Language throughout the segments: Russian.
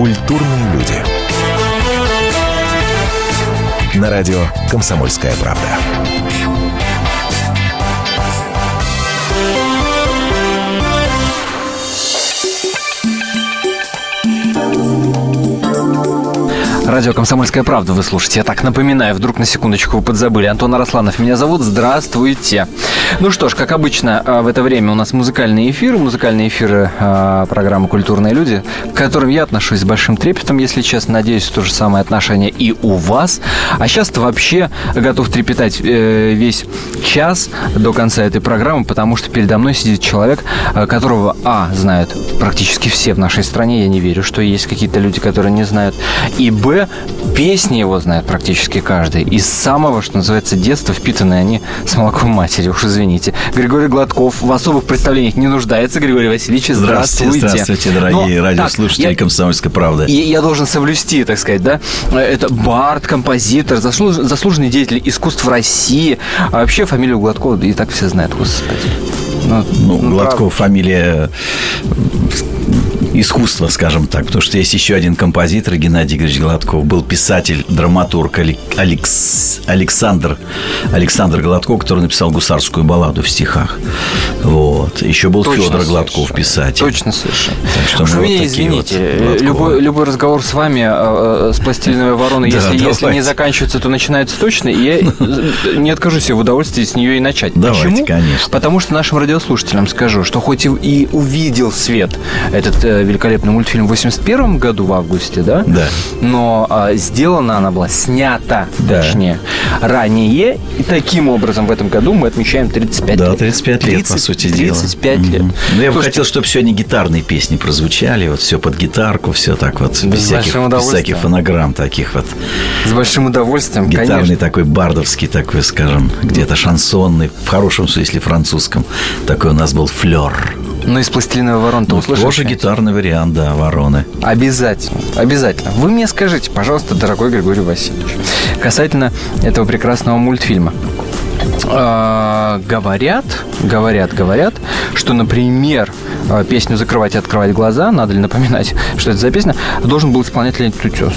Культурные люди. На радио «Комсомольская правда». Радио «Комсомольская правда» вы слушаете. Я так напоминаю, вдруг на секундочку вы подзабыли. Антон Арасланов меня зовут. Здравствуйте. Ну что ж, как обычно, а, в это время у нас музыкальные эфиры, музыкальные эфиры э, программы «Культурные люди», к которым я отношусь с большим трепетом, если честно. Надеюсь, то же самое отношение и у вас. А сейчас-то вообще готов трепетать э, весь час до конца этой программы, потому что передо мной сидит человек, э, которого, а, знают практически все в нашей стране. Я не верю, что есть какие-то люди, которые не знают. И, б, песни его знает практически каждый. Из самого, что называется, детства впитанные они с молоком матери, уж извините. Григорий Гладков в особых представлениях не нуждается. Григорий Васильевич, здравствуйте. Здравствуйте, здравствуйте дорогие Но, радиослушатели так, «Комсомольской правды». Я, я должен соблюсти, так сказать, да? Это бард, композитор, заслуж, заслуженный деятель искусств России. А вообще фамилию Гладкова и так все знают, господи. Ну, ну, ну Гладков правда. фамилия искусства, скажем так. Потому что есть еще один композитор, Геннадий Игоревич Гладков, был писатель, драматург Алекс, Александр, Александр Гладков, который написал гусарскую балладу в стихах. Вот. Еще был Точно Федор Гладков, писатель. Точно совершенно. Так что Уж вы меня извините, вот любой, любой разговор с вами э, с пластилиновой вороной, если, да, если не заканчивается, то начинается точно, и я не откажусь в удовольствии с нее и начать. Давайте, Почему? конечно. Потому что нашим радиослушателям скажу, что хоть и увидел свет этот э, великолепный мультфильм в 81 году в августе, да? Да. Но а, сделана она была, снята, да. точнее, ранее. И таким образом в этом году мы отмечаем 35 да, лет. Да, 35 лет, 30, по сути 35 дела. 35 лет. Mm-hmm. Ну, я бы хотел, чтобы сегодня гитарные песни прозвучали, вот все под гитарку, все так вот, без, всяких, без всяких фонограмм таких вот. С большим удовольствием, Гитарный конечно. такой, бардовский такой, скажем, где-то шансонный, в хорошем смысле французском. Такой у нас был флер. Ну, из пластилиновой вороны ну, услышишь? Тоже гитарный вариант, да, вороны. Обязательно, обязательно. Вы мне скажите, пожалуйста, дорогой Григорий Васильевич, касательно этого прекрасного мультфильма. А, говорят, говорят, говорят, что, например, а, песню «Закрывать и открывать глаза», надо ли напоминать, что это за песня, должен был исполнять Леонид Утесов.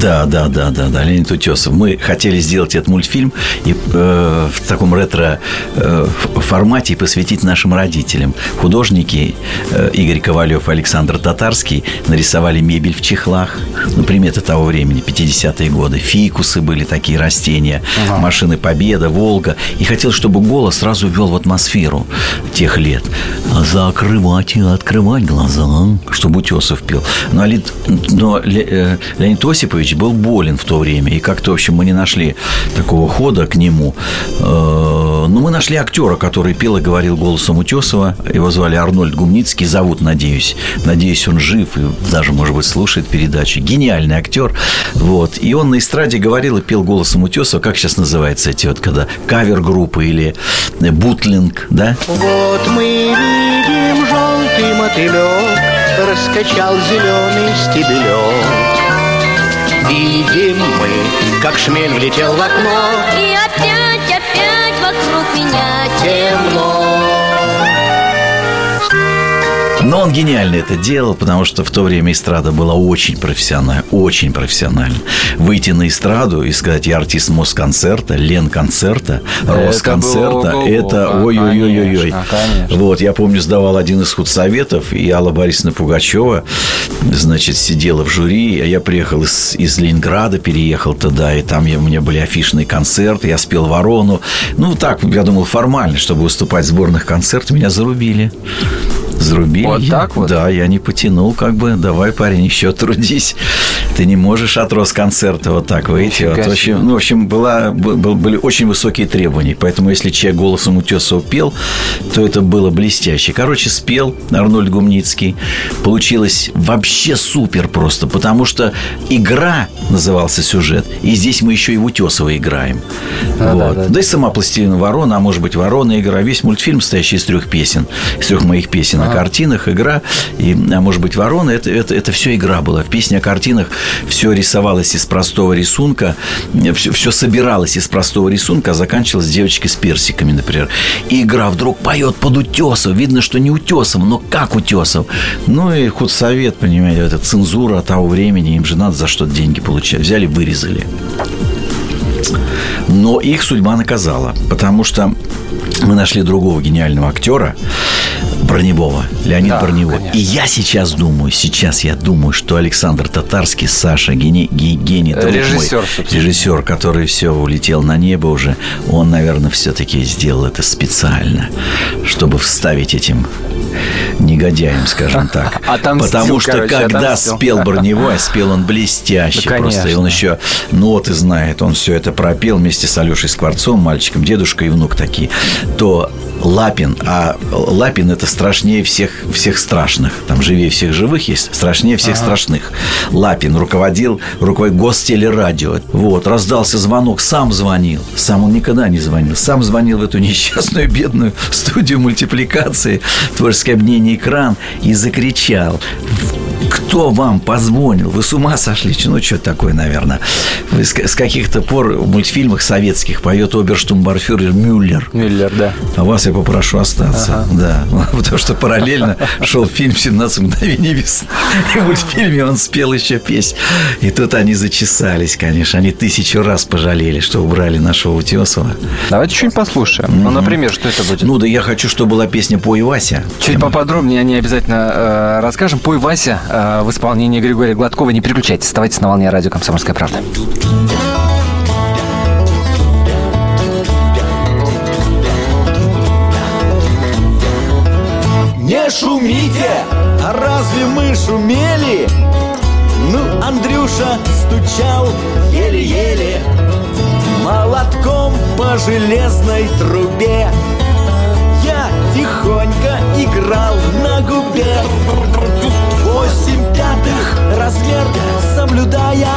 Да, да, да, да, да, Леонид Утесов. Мы хотели сделать этот мультфильм и э, в таком ретро-формате э, и посвятить нашим родителям. Художники э, Игорь Ковалев и Александр Татарский нарисовали мебель в чехлах, ну, приметы того времени, 50-е годы. Фикусы были такие растения, ага. машины Победа, Волга. И хотел, чтобы голос сразу ввел в атмосферу тех лет. Закрывать и открывать глаза, чтобы Утесов пел. Но, Лид, но э, Леонид Осипович был болен в то время. И как-то, в общем, мы не нашли такого хода к нему. Э, но мы нашли актера, который пел и говорил голосом Утесова. Его звали Арнольд Гумницкий. Зовут, надеюсь. Надеюсь, он жив и даже, может быть, слушает передачи. Гениальный актер. Вот. И он на эстраде говорил и пел голосом Утесова. Как сейчас называется эти вот, когда кавер-группы или бутлинг, да? Вот мы видим желтый мотылек, раскачал зеленый стебелек. Видим мы, как шмель влетел в окно, и опять, опять вокруг меня темно. Но он гениально это делал, потому что в то время эстрада была очень профессиональна, очень профессиональна. Выйти на эстраду и сказать, я артист Москонцерта, Ленконцерта, Росконцерта, это ой-ой-ой-ой-ой. Вот, я помню, сдавал один из худсоветов, и Алла Борисовна Пугачева, значит, сидела в жюри, а я приехал из, из Ленинграда, переехал туда, и там я, у меня были афишные концерты, я спел «Ворону». Ну, так, я думал, формально, чтобы выступать в сборных концертах, меня зарубили зарубили. Вот так вот? Да, я не потянул, как бы, давай, парень, еще трудись. Ты не можешь от Росконцерта вот так выйти. Вот, в, общем, ну, в общем, была, был, были очень высокие требования. Поэтому, если человек голосом Утесова пел, то это было блестяще. Короче, спел Арнольд Гумницкий. Получилось вообще супер просто, потому что игра назывался сюжет. И здесь мы еще и в Утесова играем. Да, вот. да, да. да и сама пластилина ворона, а может быть, ворона игра. Весь мультфильм, состоящий из трех песен, из трех моих песен. А картинах игра, и, а может быть, ворона, это, это, это все игра была. В песне о картинах все рисовалось из простого рисунка, все, все собиралось из простого рисунка, а заканчивалось девочкой с персиками, например. И игра вдруг поет под утесом. Видно, что не утесом, но как утесом. Ну и худсовет, понимаете, это цензура того времени, им же надо за что-то деньги получать. Взяли, вырезали. Но их судьба наказала, потому что мы нашли другого гениального актера, Броневого, Леонид Да, Броневой. конечно. И я сейчас думаю, сейчас я думаю, что Александр Татарский, Саша, гений, ге- гений мой, Режиссер, собственно. режиссер, который все улетел на небо уже, он, наверное, все-таки сделал это специально, чтобы вставить этим негодяем, скажем так. Отомстил, Потому что короче, когда отомстил. спел Броневой, спел он блестяще Да, просто. И он еще ноты знает. Он все это пропел вместе с Алешей Скворцом, мальчиком, дедушка и внук такие. То Лапин, а Лапин это страшнее всех, всех страшных. Там живее всех живых есть, страшнее всех страшных. Лапин руководил, руководил гостелерадио. Вот, раздался звонок, сам звонил. Сам он никогда не звонил. Сам звонил в эту несчастную бедную студию мультипликации, творческое объединение «Экран» и закричал кто вам позвонил? Вы с ума сошли? Ну, что такое, наверное. Вы с, с каких-то пор в мультфильмах советских поет оберштумбарфюрер Мюллер. Миллер, да. А вас я попрошу остаться. Да. Потому что параллельно шел фильм «17 мгновений весны». И в мультфильме он спел еще песнь. И тут они зачесались, конечно. Они тысячу раз пожалели, что убрали нашего Утесова. Давайте чуть послушаем. Ну, например, что это будет? Ну, да я хочу, чтобы была песня «Пой, Вася». Чуть поподробнее о ней обязательно э, расскажем. Пой Вася в исполнении Григория Гладкова. Не переключайтесь, оставайтесь на волне радио «Комсомольская правда». Не шумите! А разве мы шумели? Ну, Андрюша стучал еле-еле Молотком по железной трубе Я тихонько играл на губе Пятых размер соблюдая.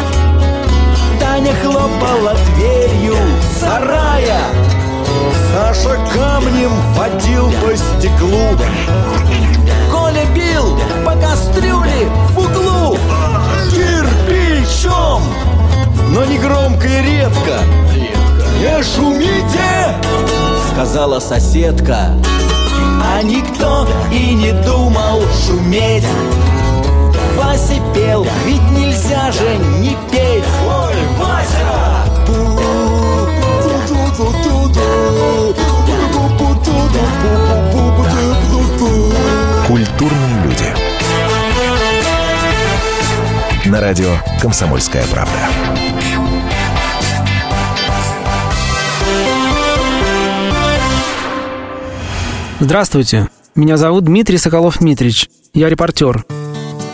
Таня хлопала дверью сарая. Саша камнем водил по стеклу. Коля бил по кастрюле в углу. Кирпичом. Но не громко и редко. Не шумите Сказала соседка. А никто и не думал шуметь Вася пел, ведь нельзя же не петь Ой, Вася! Культурные люди. На радио «Комсомольская правда». Здравствуйте, меня зовут Дмитрий Соколов-Дмитрич. Я репортер.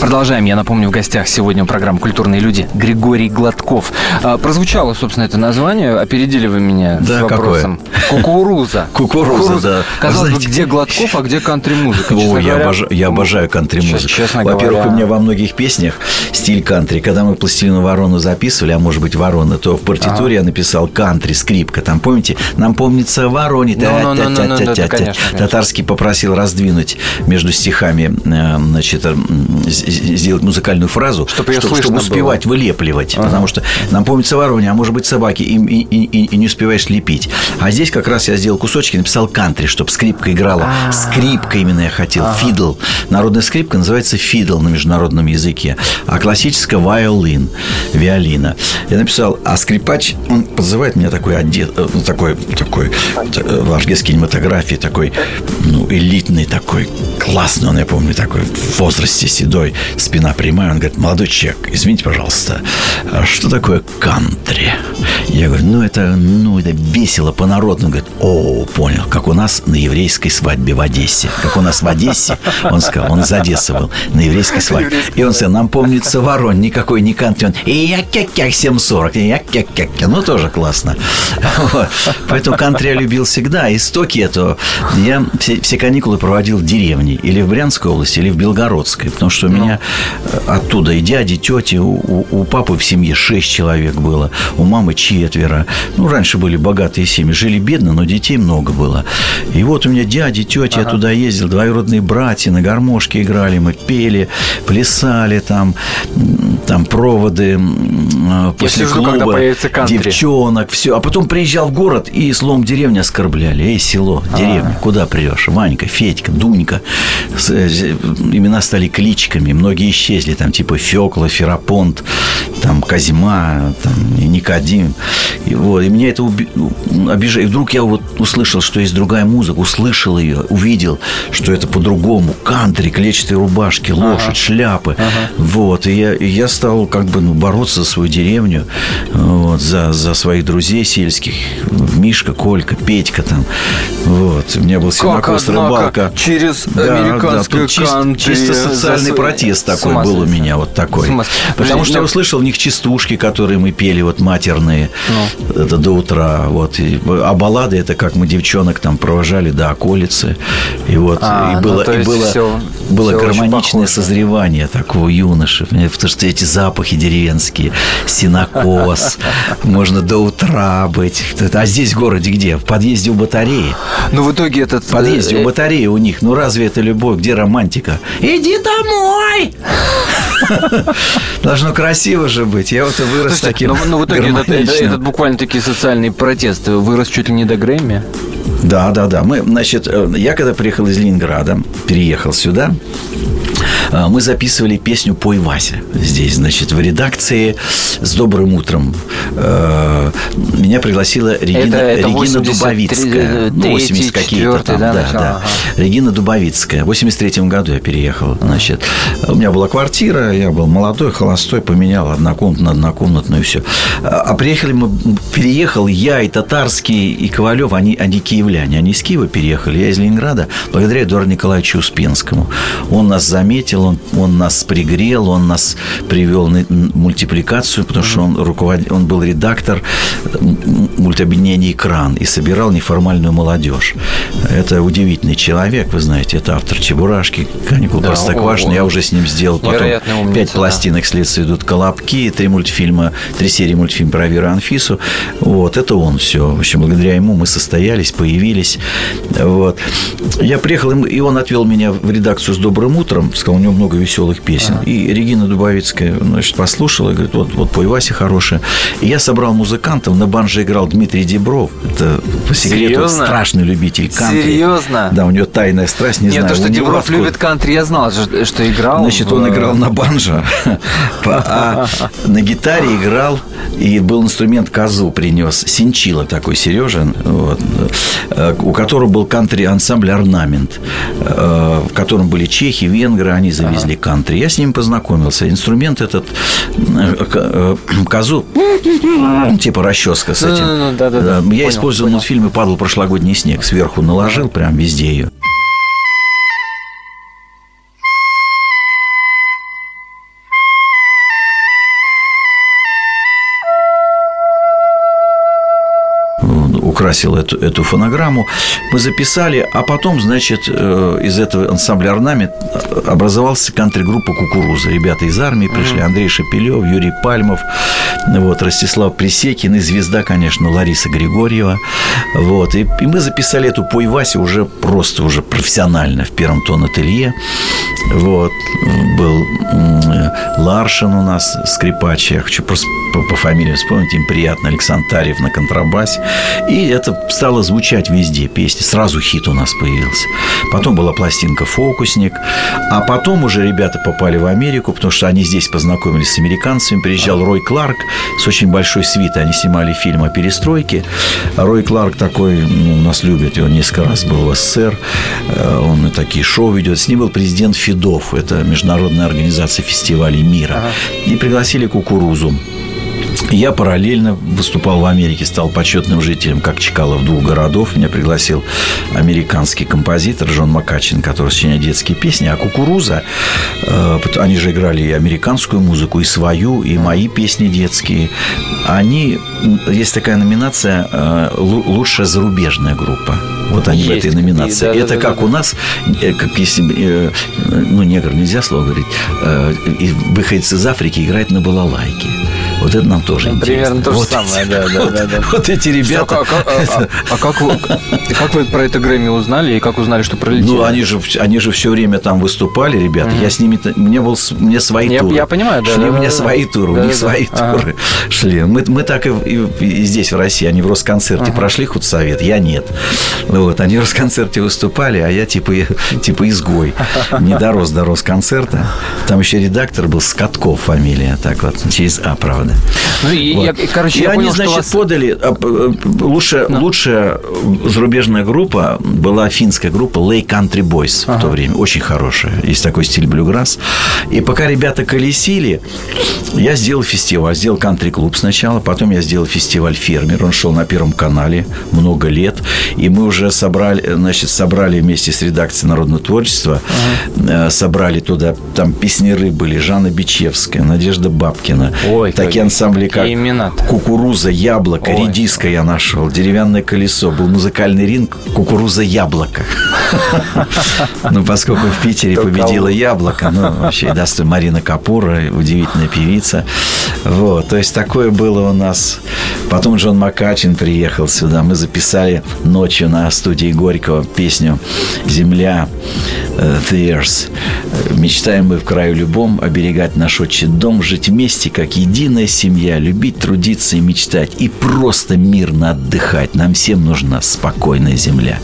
Продолжаем. Я напомню, в гостях сегодня программы «Культурные люди» Григорий Гладков. А, прозвучало, собственно, это название. Опередили вы меня Да, с вопросом. Кукуруза. Кукуруза, да. Казалось бы, Знаете, где Гладков, а где кантри-музыка? О, Честно я, говоря, обожаю, я обожаю кантри-музыку. Честно Во-первых, говоря. у меня во многих песнях стиль кантри. Когда мы «Пластилину ворону» записывали, а может быть «Ворона», то в партитуре я написал кантри, скрипка. Там, помните, нам помнится «Вороне». Ну, ну, ну. Татарский попросил раздвинуть между стихами, э, значит, э, сделать музыкальную фразу, чтобы, слышно чтобы успевать вылепливать. Потому что нам помнится «Вороне», а может быть «Собаки», и, и- и- и не успеваешь лепить. А здесь как раз я сделал кусочки, написал кантри, чтобы скрипка играла. А. Скрипка именно я хотел. Фидл. Народная скрипка называется фидл на международном языке. А классическая виолин. Виолина. Я написал, а скрипач, он подзывает меня такой одет, э, ну, такой, такой, э, в ажгетской кинематографии, такой, ну, элитный такой, классный он, я помню, такой, в возрасте седой, спина прямая. Он говорит, молодой человек, извините, пожалуйста, а что такое кантри? Я говорю, ну, это, ну, это весело, по-народному. Он говорит, о, понял, как у нас на еврейской свадьбе в Одессе. Как у нас в Одессе, он сказал, он из Одессы был, на еврейской свадьбе. И он сказал, нам помнится ворон, никакой не кантри. Он, и я кя-кя 740, и я кя-кя-кя. Ну, тоже классно. Вот. Поэтому кантри я любил всегда. Истоки этого я все, все каникулы проводил в деревне. Или в Брянской области, или в Белгородской. Потому что у меня э, оттуда и дяди, тети, у, у- папы в семье шесть человек было, у мамы четверо. Ну, раньше были богатые семьи. Жили бедно, но детей много было. И вот у меня дяди, тети, я туда ездил, двоюродные братья, на гармошке играли, мы пели, плясали там, там проводы э, после слежу, когда клуба, появится кантри. девчонок, все. А потом приезжал в город и словом деревни оскорбляли. Эй, село, деревня, куда прешь? Ванька, Федька, Дунька. Э, Имена стали кличками, многие исчезли, там типа Фекла, Ферапонт, там Казима, там Никодим. И, вот, и меня это уби- обижает. И вдруг я вот услышал, что есть другая музыка, услышал ее, увидел, что это по-другому. Кантри, клетчатые рубашки, лошадь, шляпы. Вот, и я, и я стал как бы ну, бороться за свою деревню, вот, за, за своих друзей сельских. Мишка, Колька, Петька там. Вот, у меня был однако, рыбалка. через Да, американскую да, тут чис- кантри чисто социальный протест С такой был у меня вот такой. Потому что я ну- услышал в них частушки, которые мы пели вот матерные Ну. это до утра. Вот. И, а баллады это как мы девчонок там провожали до околицы. И вот А, и ну, было, и было, всё- было очень гармоничное созревание такого юноши. Потому что эти запахи деревенские, синокос, можно до утра быть. А здесь в городе где? В подъезде у батареи. Ну, в итоге этот... В подъезде э, у батареи у них. Ну разве это любовь? Где романтика? Иди домой! Должно красиво же быть. Я вот и вырос Слушайте, таким ну, ну, в итоге этот, этот буквально таки социальный протест вырос чуть ли не до Грэмми. Да, да, да. Мы, значит, э, я когда приехал из Ленинграда, переехал сюда, мы записывали песню «Пой, Вася» здесь, значит, в редакции «С добрым утром». Э, Меня пригласила Регина, Это- это Регина 83, Дубовицкая. Ну, 80 какие-то там, да, да, да. ага. Регина Дубовицкая. В 83 году я переехал, значит. У меня была квартира, я был молодой, холостой, поменял однокомнатную на однокомнатную, и все. А приехали мы, переехал я и Татарский, и Ковалев, они, они киевляне, они из Киева переехали, я из Ленинграда, благодаря Эдуарду Николаевичу Успенскому. Он нас заметил, он, он нас пригрел, он нас привел на мультипликацию, потому что он, руковод... он был редактор м- мультиобъединения «Экран» и собирал неформальную молодежь. Это удивительный человек, вы знаете, это автор «Чебурашки», «Каникул Да, Простоквашино». о, о. Я уже с ним сделал потом умница, пять да. пластинок «Следствие идут колобки», три мультфильма, три серии мультфильма про Веру Анфису. Вот, это он все. В общем, благодаря ему мы состоялись, появились. Вот. Я приехал, и он отвел меня в редакцию с «Добрым утром», сказал, у него много веселых песен. И Регина Дубовицкая, значит, послушала и говорит, вот, вот пой Вася хорошая. И я собрал музыкантов, на банже играл Дмитрий Дебров. Это, по секрету, Серьезно? страшный любитель кантри. Серьезно? Да, у него тайная страсть, не Нет, знаю. то, что него Дебров откуда. любит кантри, я знал, что, играл. Значит, в- он играл на банджо, а на гитаре играл, и был инструмент козу принес, синчила такой, Сережа, вот, э, у которого был кантри-ансамбль «Орнамент», э, в котором были чехи, венгры, они завезли кантри. Я с ним познакомился. Инструмент этот, э, э, козу, типа расческа с этим. Ну-ну-ну, да-да-да. Я Понял, использовал понял. мультфильме «Падал прошлогодний снег», сверху наложил прям везде ее. Украсил эту, эту фонограмму. Мы записали, а потом, значит, э, из этого ансамбля «Орнамент» образовался кантри-группа «Кукуруза». Ребята из армии пришли, Андрей Шапилев, Юрий Пальмов, вот, Ростислав Присекин и звезда, конечно, Лариса Григорьева. Вот, и, и мы записали эту «Пой, Вася» уже просто, уже профессионально в первом тон-ателье. Вот, был Ларшин у нас, скрипач, я хочу просто по, по фамилии вспомнить, им приятно, Александр Тарьев на контрабасе. И это стало звучать везде, песни. Сразу хит у нас появился. Потом была пластинка «Фокусник». А потом уже ребята попали в Америку, потому что они здесь познакомились с американцами. Приезжал Рой Кларк с очень большой свитой. Они снимали фильм о перестройке. Рой Кларк такой, ну, нас любит, и он несколько раз был в СССР. Э, Он и такие шоу ведет. С ним был президент Федов. Это международная организация фестивалей мира. И пригласили кукурузу. Я параллельно выступал в Америке, стал почетным жителем, как Чкалов, двух городов. Меня пригласил американский композитор Джон Макачин, который сочиняет детские песни. А «Кукуруза», э, они же играли и американскую музыку, и свою, и мои песни детские. Они, есть такая номинация э, «Лу- «Лучшая зарубежная группа». Вот они в Есть этой такие, номинации. да, Это да, как да. у нас, э, как если, ну, негр нельзя слово говорить, выходец из Африки играет на балалайке. Вот это нам тоже Ну, интересно. примерно то же Вот самое, эти- да, да, вот- да, да. Вот эти Что, ребята. как- а, а- а как вы, как вы про это Грэмми узнали и как узнали, что пролетели? Ну, они же, они же все время там выступали, ребята. Я с ними, мне был, мне свои Я- туры. я понимаю, да, Шли да, у да, меня да. свои туры, у Да, них да, свои да. Ага. туры шли. Мы, мы так и, и- и здесь, в России. Они в Росконцерте прошли худсовет, я нет. Вот, они в Росконцерте выступали, а я типа, типа изгой. Не дорос до Росконцерта. Там еще редактор был Скотков фамилия, так вот, через А, правда. Ну, и Вот. я, короче, И я они, понял, значит, вас... подали... п- э, Лучше, лучшая зарубежная группа была финская группа Lay Country Boys в то время. Очень хорошая. Есть такой стиль блюграсс. И пока ребята колесили, я сделал фестиваль. Сделал кантри-клуб сначала, потом я сделал фестиваль «Фермер». Он шел на Первом канале много лет. И мы уже собрали, э, значит, собрали вместе с редакцией народного творчества, э, собрали туда, там песнеры были, Жанна Бичевская, Надежда Бабкина. Ой, такие ансамбли, как имена-то. Кукуруза, яблоко, Ой. редиска я нашел, деревянное колесо, был музыкальный ринг, кукуруза, яблоко. Ну, поскольку в Питере победила яблоко, ну, вообще, да, Марина Капура, удивительная певица. Вот, то есть такое было у нас. Потом Джон Макачин приехал сюда, мы записали ночью на студии Горького песню «Земля», э, «Theirs». Мечтаем мы в краю любом оберегать наш отчий дом, жить вместе, как единая семья, любить, трудиться и мечтать, и просто мирно отдыхать. Нам всем нужна спокойная земля.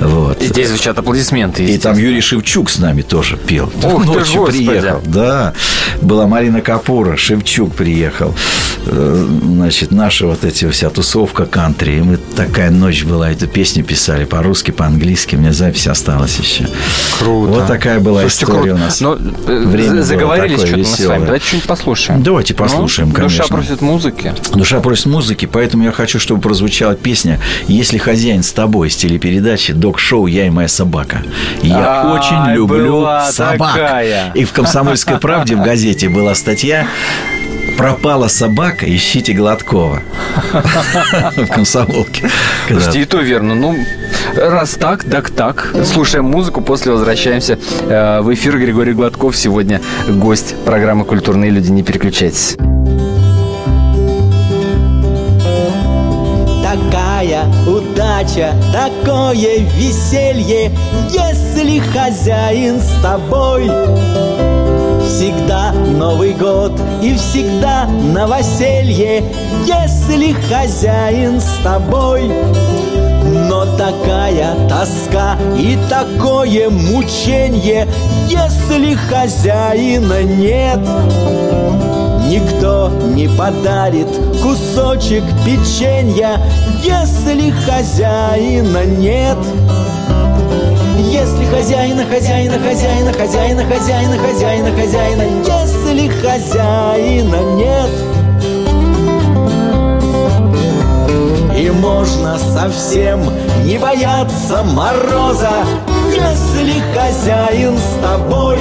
Вот. И здесь звучат аплодисменты. И там Юрий Шевчук с нами тоже пел. Ты ж, Ночью Господи. приехал. Да. Была Марина Капура, Шевчук приехал. Э, Значит, наша вот эти вся тусовка кантри. И мы такая ночь была, эту песню писали по-русски, по-английски. У меня запись осталась еще. Круто. Вот такая была Слушайте, история круто. у нас. Ну, э, Время заговорились что-то мы с вами. Давайте что-нибудь послушаем. Давайте послушаем, Ну, конечно. Душа просит музыки. Душа просит музыки, поэтому я хочу, чтобы прозвучала песня «Если хозяин с тобой» с телепередачи «Док-шоу Я и моя собака». Я Ай, очень люблю собак. такая. И в «Комсомольской правде» в газете была статья «Пропала собака, ищите Гладкова». В «Комсомолке». Слушайте, и то верно. Ну, раз так, так так. Слушаем музыку, после возвращаемся э, в эфир. Григорий Гладков сегодня гость программы «Культурные люди». Не переключайтесь. Такая удача, такое веселье, если хозяин с тобой. Всегда Новый год и всегда новоселье, если хозяин с тобой. Но такая тоска и такое мученье, если хозяина нет. Никто не подарит кусочек печенья, если хозяина нет. Если хозяина, хозяина, хозяина, хозяина, хозяина, хозяина, хозяина, если хозяина нет. И можно совсем не бояться мороза, если хозяин с тобой.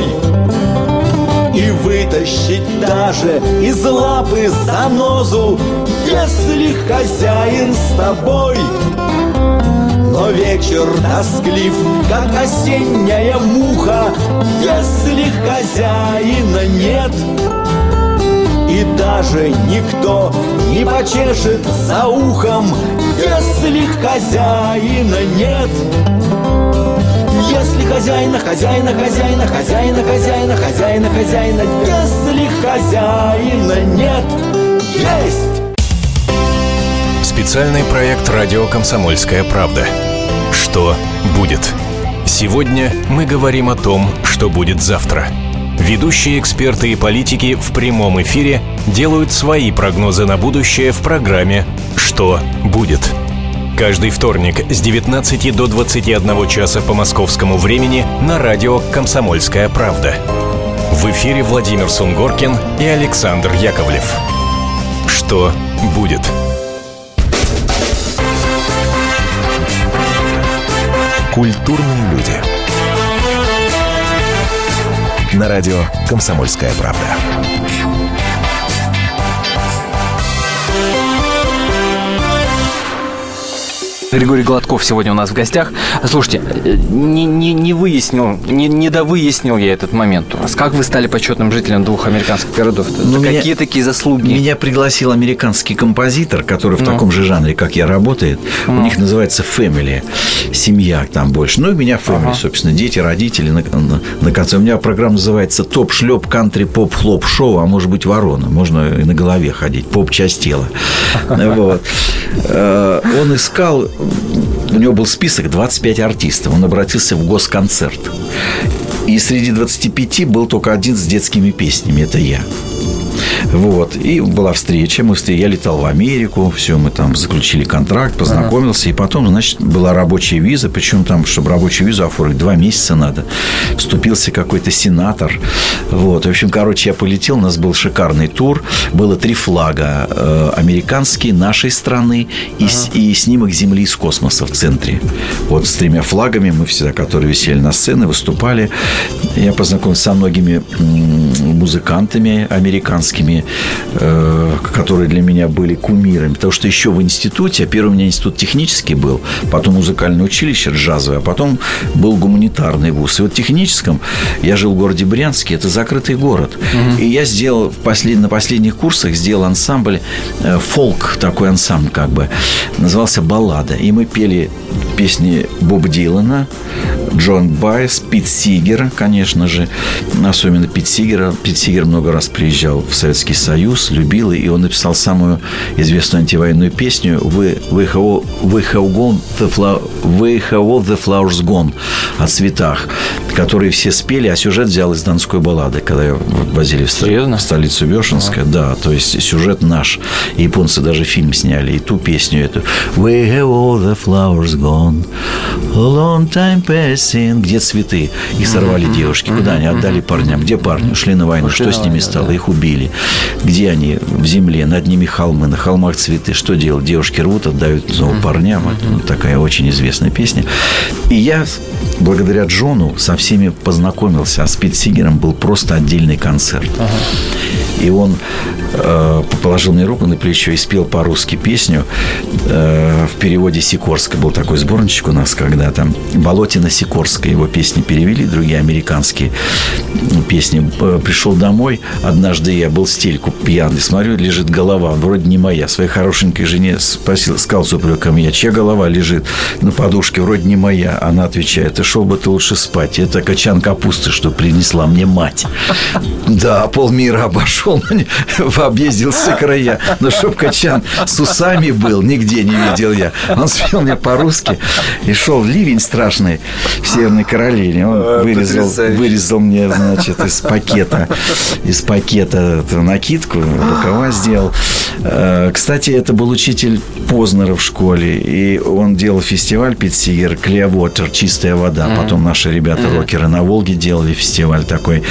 И вытащить даже из лапы занозу, если хозяин с тобой. Но вечер тосклив, как осенняя муха, если хозяина нет. И даже никто не почешет за ухом, если хозяина нет. Хозяина, хозяина, хозяина, хозяина, хозяина, хозяина, хозяина, если хозяина нет, есть! Специальный проект «Радио Комсомольская правда». Что будет? Сегодня мы говорим о том, что будет завтра. Ведущие эксперты и политики в прямом эфире делают свои прогнозы на будущее в программе «Что будет?». Каждый вторник с 19 до 21 часа по московскому времени на радио «Комсомольская правда». В эфире Владимир Сунгоркин и Александр Яковлев. Что будет? Культурные люди. На радио «Комсомольская правда». Григорий Гладков сегодня у нас в гостях. Слушайте, э, не, не, не выяснил, не, не довыяснил я этот момент у вас. Как вы стали почетным жителем двух американских городов? Ну, Какие меня- такие заслуги? Меня пригласил американский композитор, который в Ну. таком же жанре, как я, работает. У них называется Family. Семья там больше. Ну, и меня Family, собственно. Дети, родители. На, на- на конце. У меня программа называется Топ шлеп, кантри, поп, хлоп, шоу, а может быть ворона. Можно и на голове ходить. Поп часть тела. Вот. Э, Он искал, у него был список 25 артистов. Он обратился в госконцерт. И среди 25 был только один с детскими песнями. Это я. Вот. И была встреча. Мы встр- Я летал в Америку. Все, мы там заключили контракт, познакомился. И потом, значит, была рабочая виза. Причем там, чтобы рабочую визу оформить, два месяца надо. Вступился какой-то сенатор. Вот. В общем, короче, я полетел. У нас был шикарный тур. Было три флага. э, американские, нашей страны и, с- и снимок Земли из космоса в центре. Вот с тремя флагами мы всегда, которые висели на сцене, выступали. Я познакомился со многими музыкантами американскими, э, которые для меня были кумирами. Потому что еще в институте, а первый у меня институт технический был, потом музыкальное училище джазовое, а потом был гуманитарный вуз. И вот в техническом я жил в городе Брянске, это закрытый город. И я сделал в послед- на последних курсах сделал ансамбль э, фолк, такой ансамбль как бы, назывался «Баллада». И мы пели песни Боба Дилана, Джон Байес, Пит Сигера, конечно же, особенно Пит Сигера. Пит Сигер много раз приезжал в Советский Союз, любил, и он написал самую известную антивоенную песню «We, we, have, we, have gone the flower, we have all the flowers gone» о цветах, которые все спели, а сюжет взял из Донской баллады, когда ее возили в, Серьезно? в столицу Вешенска. Да, то есть сюжет наш. И японцы даже фильм сняли, и ту песню эту. We have all the flowers gone, a long time passing. Где цветы? Их сорвали девушки. Куда они? Отдали парням. Где парни? Ушли на войну. Что с ними стало? Их убили. Где они? В земле. Над ними холмы. На холмах цветы. Что делать? Девушки рвут, отдают снова парням. Это ну, такая очень известная песня. И я благодаря Джону со всеми познакомился. А с Пит Сигером был просто отдельный концерт. И он э, положил мне руку на плечо и спел по-русски песню э, в переводе Сикорска. Был такой сборничек у нас когда-то. Болотина Сикорская. Его песни перевели, другие американские песни. Э, Пришел домой. Однажды я был стельку пьяный. Смотрю, лежит голова. Вроде не моя. Своей хорошенькой жене спросил, сказал с упреком я, чья голова лежит на подушке? Вроде не моя. Она отвечает, ты шел бы ты лучше спать. Это качан капусты, что принесла мне мать. Да, полмира обошел, объездил все края. Но чтоб качан с усами был, нигде не видел я. Он спел мне по-русски. И шел ливень страшный в Северной Каролине. Он вырезал, потрясающе. вырезал мне, значит, из пакета, из пакета эту накидку, рукава сделал. Э, Кстати, это был учитель Познера в школе, и он делал фестиваль Питсигер, Clearwater, чистая вода. Потом наши ребята-рокеры на Волге делали фестиваль такой.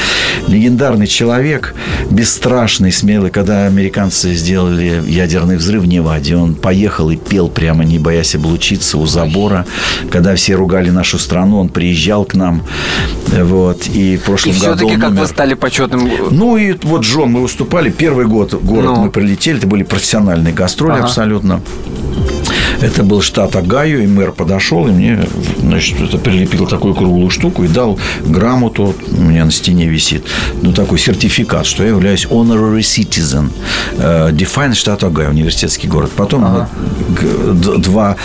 Легендарный человек, бесстрашный, смелый. Когда американцы сделали ядерный взрыв в Неваде, он поехал и пел прямо, не боясь облучиться у забора. Когда все ругали нашу страну, он приезжал к нам. Вот. И в И прошлом году все-таки как вы стали почетным... Ну и вот, Джон, мы выступали. Первый год город Ну. мы прилетели. Это были профессиональные гастроли Ага. абсолютно. Это был штат Огайо, и мэр подошел, и мне, значит, это прилепил такую круглую штуку и дал грамоту, у меня на стене висит, ну, такой сертификат, что я являюсь honorary citizen. Э, Define штат Огайо, университетский город. Потом д- два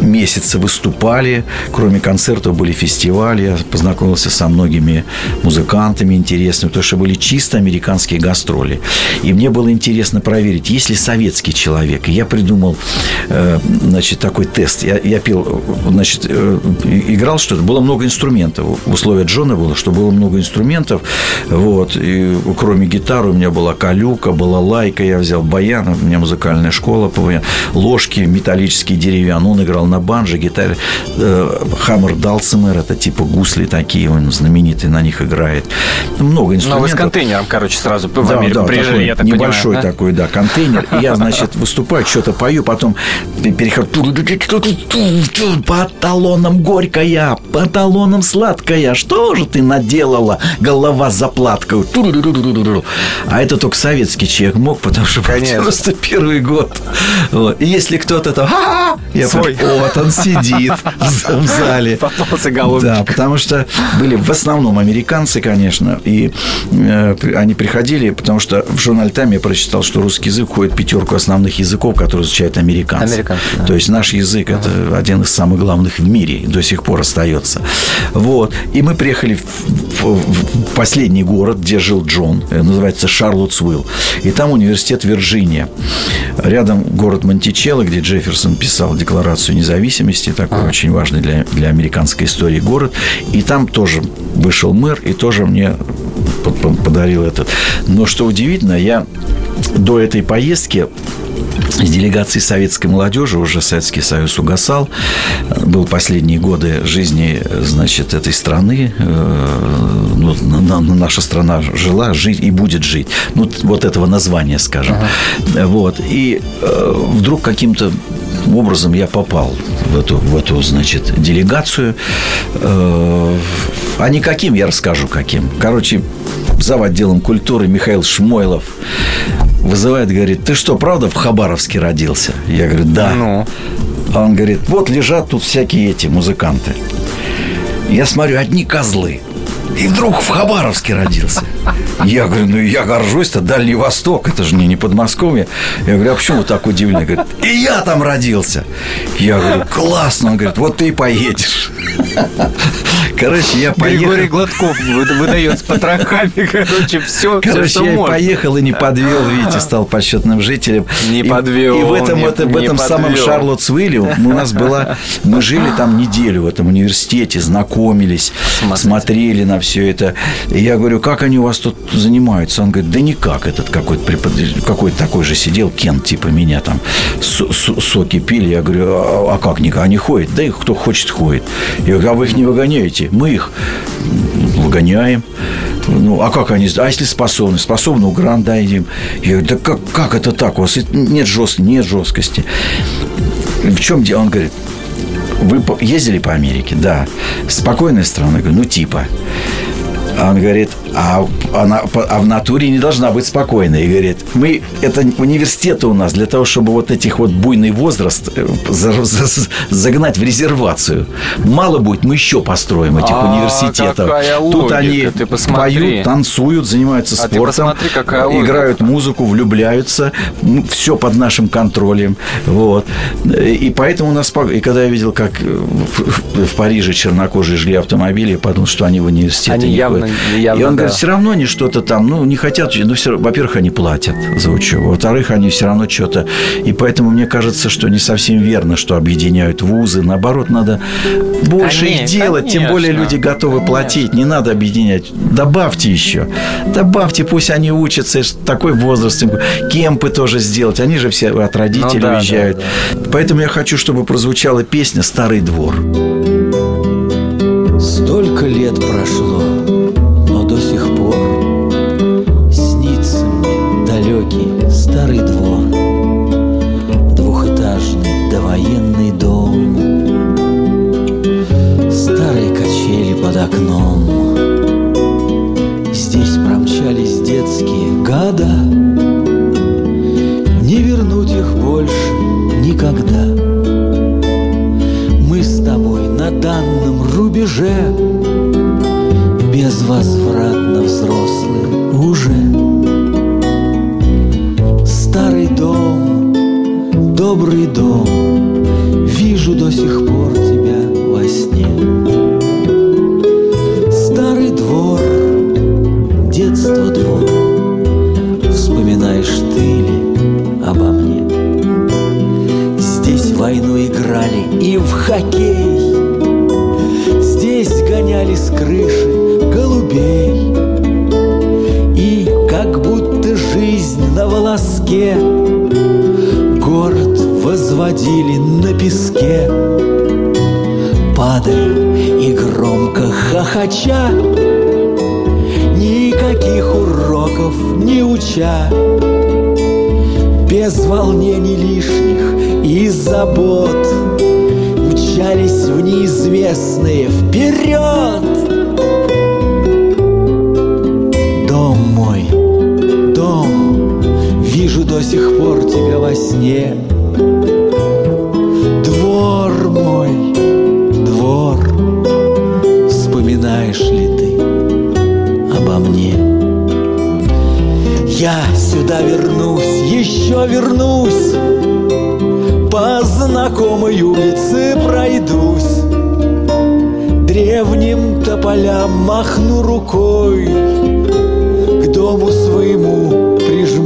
месяцы выступали. Кроме концертов были фестивали. Я познакомился со многими музыкантами интересными, потому что были чисто американские гастроли. И мне было интересно проверить, есть ли советский человек. И я придумал, э, значит, такой тест. Я, я пел, значит, э, играл что-то. Было много инструментов. В условиях Джона было, что было много инструментов. Вот. И кроме гитары у меня была калюка, была лайка. Я взял баян. У меня музыкальная школа. Ложки металлические, деревянные. Он играл на банже, гитаре. Э, Хаммер Далсимер, это типа гусли такие, он знаменитый, на них играет. Много инструментов. Но вы с контейнером, короче, сразу в Да, Америку да, приезжали, такой я так небольшой понимаю, да? такой, да, контейнер. И я, значит, выступаю, что-то пою, потом перехожу по талонам горькая, по талонам сладкая. Что же ты наделала, голова с заплаткой? А это только советский человек мог, потому что Конечно. 91 год. Вот. И если кто-то там! Я Свой. прям, вот он сидит в в зале. Попался голубчик. Да, потому что были в основном американцы, конечно, и э, они приходили, потому что в журнале Тайм я прочитал, что русский язык входит в пятерку основных языков, которые изучают американцы. Американцы, да. То есть наш язык это один из самых главных в мире до сих пор остается. Вот. И мы приехали в последний город, где жил Джон, э, называется Шарлоттсвилл. И там университет Вирджиния. Рядом город Монтичелло, где Джефферсон писал Декларацию независимости, такой очень важный для, для американской истории город. И там тоже вышел мэр, и тоже мне под- под- подарил этот. Но что удивительно, я до этой поездки с делегацией советской молодежи, уже Советский Союз угасал, был последние годы жизни, значит, этой страны, э, ну, на- на- наша страна жила, жить и будет жить, ну, вот этого названия, скажем, вот, и э, вдруг каким-то образом я попал в эту, в эту значит, делегацию, Э, а не каким, я расскажу каким. Короче, зав. отделом культуры Михаил Шмойлов вызывает, говорит, ты что, правда в Хабаровске родился? Я говорю, да. Ну. А он говорит, вот лежат тут всякие эти музыканты. Я смотрю, одни козлы. И вдруг в Хабаровске родился. Я говорю, ну я горжусь-то, Дальний Восток, это же не, не Подмосковье. Я говорю, а почему вы так удивлены? Говорит, и я там родился. Я говорю, классно. Он говорит, вот ты и поедешь. Короче, я поехал. Григорий Гладков выда- выдает с потрохами, короче, все, Короче, что я можно. поехал и не подвел, видите, стал почетным жителем. Не И- подвел, И в этом, не- это- в этом самом подвел. Шарлоттсвилле у нас была... Мы жили там неделю в этом университете, знакомились, Смотрите. смотрели на все это. И я говорю, как они у вас тут занимаются? Он говорит, да никак. Этот какой-то препод... какой-то такой же сидел, Кен, типа меня там, со- со- соки пили. Я говорю, а, а как никак? Они ходят? Да их кто хочет ходит. Я говорю, а вы их не выгоняете? Мы их выгоняем. Ну, а как они? А если способны? Способны, грант дадим. Я говорю, да как, как это так? У вас нет, жест... нет жесткости. В чем дело? Он говорит, вы ездили по Америке? Да. Спокойная страна? Я говорю, ну, типа. А он говорит, а, она, а в натуре не должна быть спокойной. И говорит, мы, это университеты у нас для того, чтобы вот этих вот буйный возраст э, за- за- загнать в резервацию. Мало будет, мы еще построим этих А, университетов. Тут они поют, танцуют, занимаются А спортом, посмотри, логика. играют музыку, влюбляются. Все под нашим контролем. Вот. И поэтому у нас... И когда я видел, как э, в, в Париже чернокожие жгли автомобили, я подумал, что они в университете Они не явно- ходят. явно, И он да. говорит, все равно они что-то там, ну, не хотят, ну, все, во-первых, они платят за учебу, во-вторых, они все равно что-то... И поэтому мне кажется, что не совсем верно, что объединяют вузы. Наоборот, надо больше их Конечно, делать, тем более конечно. люди готовы платить. Не надо объединять. Добавьте еще. Добавьте, пусть они учатся. Такой возраст. Кемпы тоже сделать. Они же все от родителей Ну да, да, уезжают. Поэтому я хочу, чтобы прозвучала песня «Старый двор». Столько лет прошло, уже безвозвратно взрослый уже старый дом, добрый дом, вижу до сих пор тебя во сне. Старый двор, детство двор, вспоминаешь ты ли обо мне? Здесь войну играли и в хоккей. Волоске Город возводили на песке. Падали и громко хохоча. Никаких уроков не уча. Без волнений лишних и забот. Мчались в неизвестные вперед до сих пор тебя во сне. Двор мой, двор, вспоминаешь ли ты обо мне? Я сюда вернусь, еще вернусь По знакомой улице пройдусь. Древним тополям махну рукой К дому своему прижмусь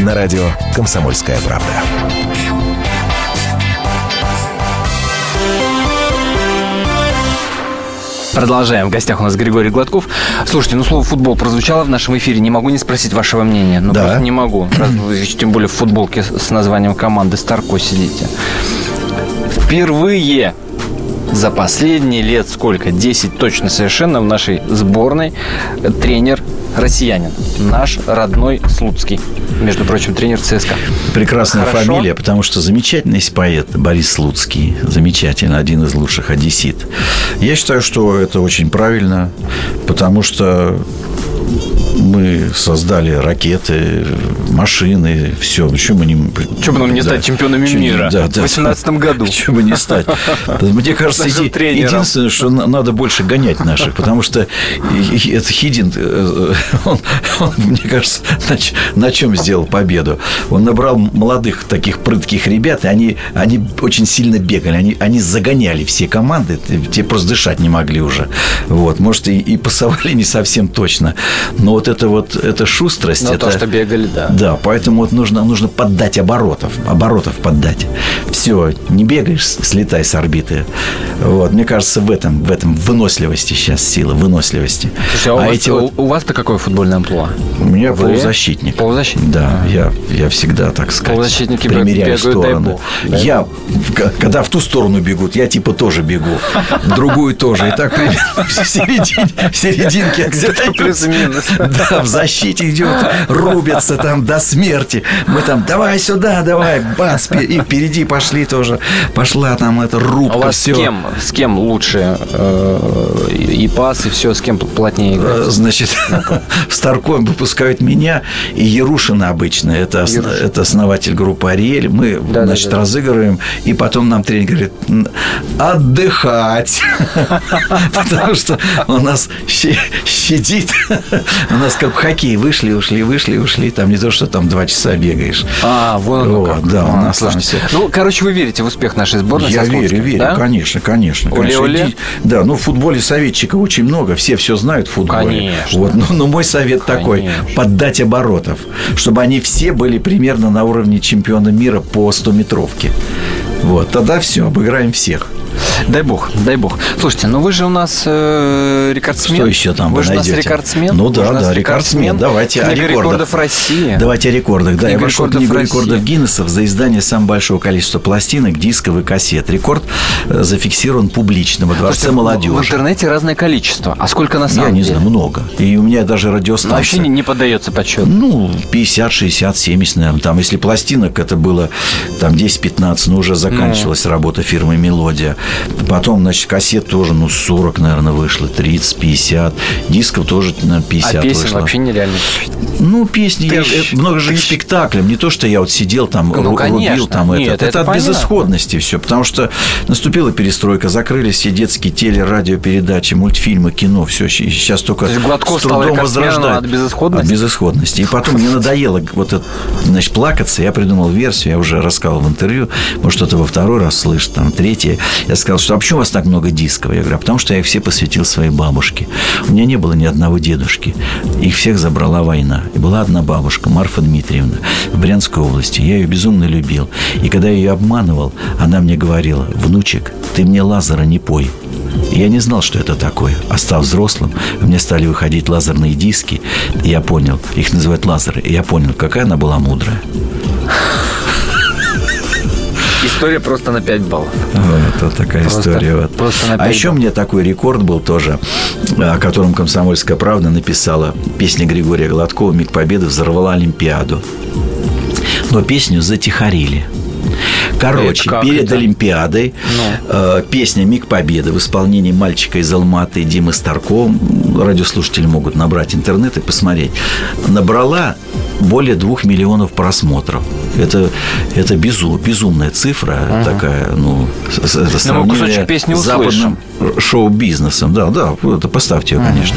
На радио «Комсомольская правда». Продолжаем. В гостях у нас Григорий Гладков. Слушайте, ну слово футбол прозвучало в нашем эфире. Не могу не спросить вашего мнения. Ну Да. просто не могу. Раз вы, Тем более в футболке с названием команды Старко сидите. Впервые за последние лет сколько? 10 точно совершенно в нашей сборной тренер россиянин. Наш родной Слуцкий. Между прочим, тренер ЦСКА. Прекрасная Хорошо. фамилия, потому что замечательный есть поэт Борис Слуцкий. Замечательно, один из лучших одессит. Я считаю, что это очень правильно, потому что мы создали ракеты, машины, все. Ну, что мы не... Бы нам не стать чемпионами не- мира да, в да. 18 году? Чё бы не стать. Мне кажется, еди- единственное, что на- надо больше гонять наших, потому что этот Хидин, э, он, он, мне кажется, на, на чем сделал победу? Он набрал молодых таких прытких ребят, и они, они очень сильно бегали, они, они загоняли все команды, те просто дышать не могли уже. Вот, может, и, и пасовали не совсем точно, но вот это вот, эта шустрость, Ну, это... то, что бегали, да. Да, поэтому вот нужно, нужно поддать оборотов, оборотов поддать. Все, не бегаешь, слетай с орбиты. Вот, мне кажется, в этом, в этом выносливости сейчас сила, выносливости. Слушай, а у, вас, эти вот- у, у вас-то какое футбольное амплуа? у меня Вы? полузащитник. Полузащитник? Да, я, я всегда, так сказать, Полузащитники примеряю бегают, дай стороны. бог. Дай Я, в- к- когда в ту сторону бегут, я типа тоже бегу, другую тоже. И так примерно в серединке Где-то плюс-минус. Да, в защите идет, рубятся там до смерти. Мы там, давай сюда, давай, бац, и впереди пошли тоже. Пошла там эта А рубка, у вас все. с кем, с кем лучше э, и пас, и все, с кем плотнее играть? Э, Значит, в Старком выпускают меня и Ярушина обычно. Это, ос- Ярушин. это основатель группы «Ариэль». Мы, Да, значит, да, да. разыгрываем, и потом нам тренер говорит, «Н- отдыхать. Потому что у нас щадит. У нас как в хоккей. Вышли, ушли, вышли, ушли. Там не то, что там два часа бегаешь. А, вон оно Вот, как. да, у А, нас там слушайте. всё. Ну, короче, вы верите в успех нашей сборной? Я верю, верю, да? конечно, конечно. конечно. Оле-оле? Иди- Да, ну в футболе советчиков очень много, все все знают в футболе. Конечно. Вот, но, но мой совет такой: Конечно. поддать оборотов, чтобы они все были примерно на уровне чемпиона мира по 100 метровке. Вот, тогда все, обыграем всех. Дай бог, дай бог. Слушайте, ну вы же у нас э, рекордсмен. Что еще там Вы вы же у нас найдете? рекордсмен. Ну да, да, рекордсмен. Давайте о Книга рекордах. рекордов России. Давайте о рекордах. Да, я вошел в книгу России. рекордов Гиннесов за издание самого большого количества пластинок, дисков и кассет. Рекорд зафиксирован публично во Дворце Слушайте, молодежи. В интернете разное количество. А сколько на самом Я не деле? знаю, много. И у меня даже Ну, радиостанция. Вообще не, не поддается подсчету. Ну, 50, 60, 70, наверное. Там, если пластинок, это было там 10-15, ну, уже заканчивалась работа фирмы «Мелодия». Потом, значит, кассет тоже, ну, 40, наверное, вышло, 30, 50. Дисков тоже, наверное, 50 А песен вышло. вообще нереально. Ну, песни, я- Тысяч, э, много же к спектаклям. Не то, что я вот сидел там, Ну, ру- рубил конечно. там Нет, это. это Это от понятно. безысходности все. Потому что наступила перестройка, закрылись все детские теле, радиопередачи, мультфильмы, кино, все. Сейчас только То есть с трудом возрождают. от безысходности? От безысходности. И потом мне надоело вот это, значит, плакаться. Я придумал версию, я уже рассказывал в интервью, может, что-то во второй раз слышит, там, третье. Я сказал, что а почему у вас так много дисков? Я говорю, а потому что я их все посвятил своей бабушке. У меня не было ни одного дедушки. Их всех забрала война. И была одна бабушка, Марфа Дмитриевна, в Брянской области. Я ее безумно любил. И когда я ее обманывал, она мне говорила, внучек, ты мне лазера не пой. Я не знал, что это такое. А став взрослым, мне стали выходить лазерные диски. И я понял, их называют лазеры. И я понял, какая она была мудрая. История просто на 5 баллов. Вот, вот такая Просто- история. Вот. просто на а пять еще баллов. мне такой рекорд был тоже, о котором «Комсомольская правда» написала. Песня Григория Гладкова «Миг Победы» взорвала Олимпиаду. Но песню затихарили. Короче, как перед это? Олимпиадой э, песня «Миг Победы» в исполнении мальчика из Алматы Димы Старко, радиослушатели могут набрать интернет и посмотреть, набрала более двух миллионов просмотров. Это, это безу, безумная цифра такая, ну, это сравнение кусочек песни с западным шоу-бизнесом. Да, да, это поставьте ее, конечно.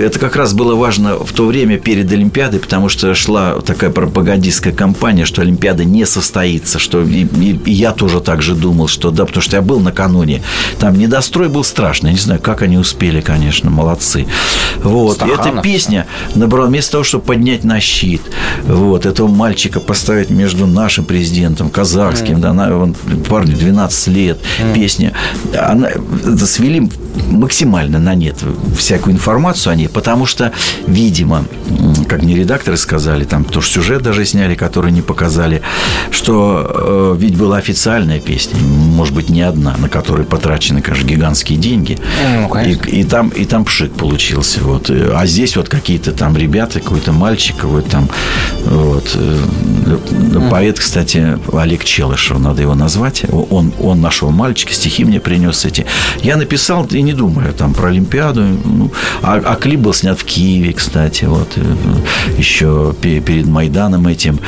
это как раз было важно в то время перед Олимпиадой, потому что шла такая пропагандистская кампания, что Олимпиада не состоится, что и, и- и я тоже так же думал, что да, потому что я был накануне. Там недострой был страшный. Я не знаю, как они успели, конечно, молодцы. Вот. И эта песня набрала вместо того, чтобы поднять на щит, вот, этого мальчика поставить между нашим президентом, казахским, да, она, он, парню 12 лет, песня, она, свели максимально на нет всякую информацию о ней, потому что, видимо, как мне редакторы сказали, там тоже сюжет даже сняли, который не показали, что э, ведь была официальная песня, может быть, не одна, на которой потрачены, конечно, гигантские деньги. Ну, конечно. И, и там, и там пшик получился. Вот. А здесь вот какие-то там ребята, какой-то мальчик, какой-то там вот, э, поэт, кстати, Олег Челышев, надо его назвать. Он, он нашел мальчика, стихи мне принес эти. Я написал, и не думаю, там про Олимпиаду. Ну, а, а клип был снят в Киеве, кстати, вот э, еще пе- перед Майданом этим.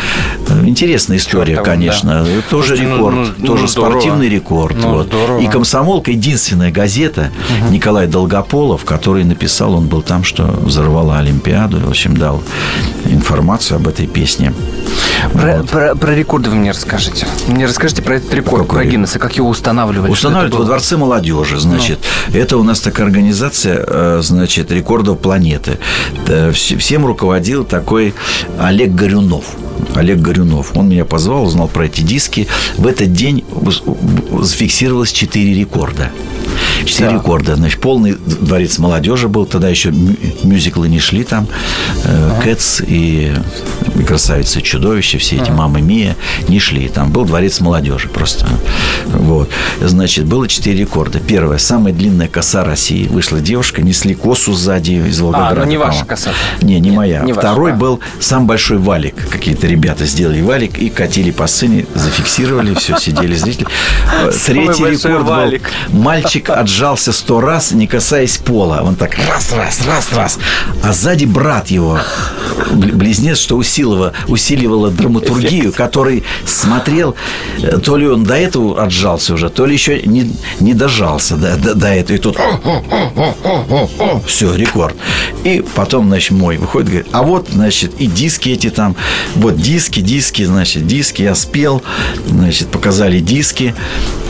Э, Интересная история, Чёртова, конечно. Тоже Слушайте, ну, рекорд, ну, тоже ну, здорово. спортивный рекорд. Ну, вот. здорово. И комсомолка единственная газета Николай Долгополов, который написал, он был там, что взорвала Олимпиаду, в общем, дал информацию об этой песне. Про, Вот. про- про рекорды вы мне расскажите. Мне расскажите про этот рекорд, Какой? про Гиннесса, как его устанавливали. Устанавливают во? Дворце молодежи, значит. Это у нас такая организация, э, значит, рекордов планеты. Э, вс- Всем руководил такой Олег Горюнов. Олег Горюнов. Он меня позвал, узнал про эти диски. В этот день зафиксировалось 4 рекорда. Четыре Так. рекорда. Значит, полный дворец молодежи был. Тогда еще мю- мюзиклы не шли там. Э, Кэтс и, Красавица Чудовище, все эти Мамы Мия не шли. Там был дворец молодежи просто. Вот. Значит, было четыре рекорда. Первое. Самая длинная коса России. Вышла девушка, несли косу сзади из Волгограда. А, ну не ваша коса. Не, не Нет, моя. не ваша, Второй а. был сам большой валик. Какие-то ребята сделали валик и катили по сцене, зафиксировали, все, сидели зрители. Третий рекорд был. Мальчик отжался сто раз, не касаясь пола. Он так раз, раз, раз, раз. А сзади брат его, бл- близнец, что усиливало, усиливало драматургию, который смотрел, э, то ли он до этого отжался уже, то ли еще не, не дожался до, до, до этого. И тут все, рекорд. И потом, значит, мой выходит, говорит, а вот, значит, и диски эти там, вот диски, диски, значит, диски, я спел, значит, показали диски,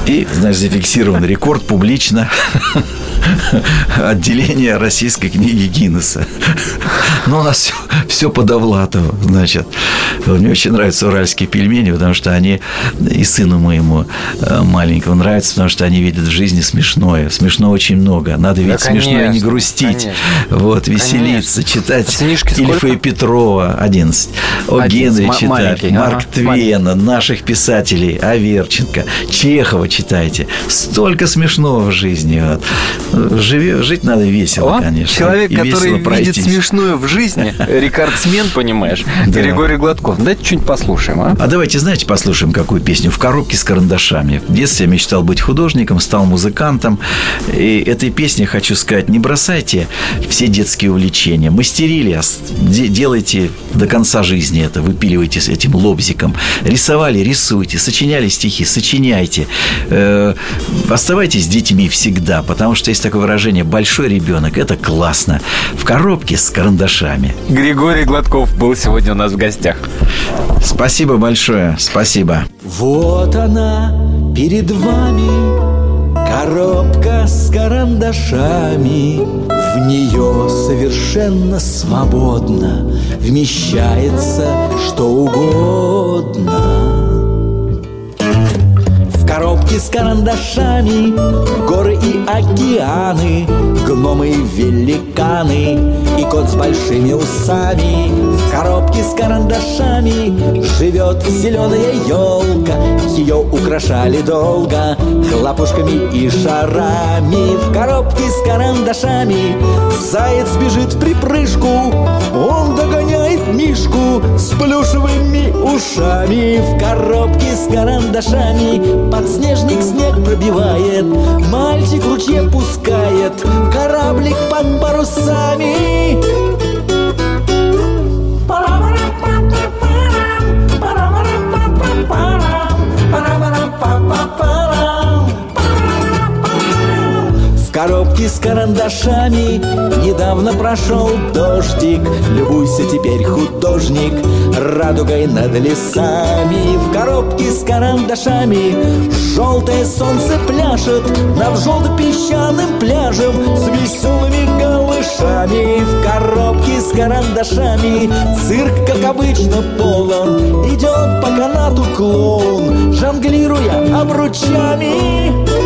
и, значит, зафиксирован рекорд публично. отделение российской книги Гиннесса. Но у нас все, все по Довлатову, значит. Мне очень нравятся уральские пельмени, потому что они и сыну моему э, маленькому нравятся, потому что они видят в жизни смешное. Смешно очень много. Надо видеть Да, смешное и не конечно, грустить. конечно. Вот, веселиться, читать А сынишки Ильфа и Петрова 11. О 11, Генри читать, Марк ага, Твена, наших писателей, Аверченко, Чехова читайте. Столько смешного в жизни. Вот. Живе, жить надо весело, О, конечно. человек, и который видит пройтись. смешное в жизни, рекордсмен, понимаешь, Да. Григорий Гладков. Давайте что-нибудь послушаем, а? А давайте, знаете, послушаем какую песню? «В коробке с карандашами». В детстве я мечтал быть художником, стал музыкантом. И этой песне хочу сказать, не бросайте все детские увлечения. Мастерили, а делайте до конца жизни это, выпиливайте с этим лобзиком. Рисовали, рисуйте, сочиняли стихи, сочиняйте. Э, оставайтесь детьми всегда, потому что есть такое выражение «большой ребенок» – это классно. В коробке с карандашами. Григорий Гладков был сегодня у нас в гостях. Спасибо большое, спасибо. Вот она перед вами Коробка с карандашами В нее совершенно свободно Вмещается что угодно в коробке с карандашами Горы и океаны Гномы и великаны И кот с большими усами. В коробке с карандашами Живет зеленая елка Ее украшали долго Хлопушками и шарами. В коробке с карандашами Заяц бежит в припрыжку Он догоняет мишку С плюшевыми ушами. В коробке с карандашами Подснежник снег пробивает Мальчик ручье пускает Кораблик под парусами В коробке с карандашами Недавно прошел дождик. Любуйся теперь, художник Радугой над лесами. В коробке с карандашами Желтое солнце пляшет Над желто-песчаным пляжем С веселыми голышами. В коробке с карандашами Цирк, как обычно, полон. Идет по канату клоун Жонглируя обручами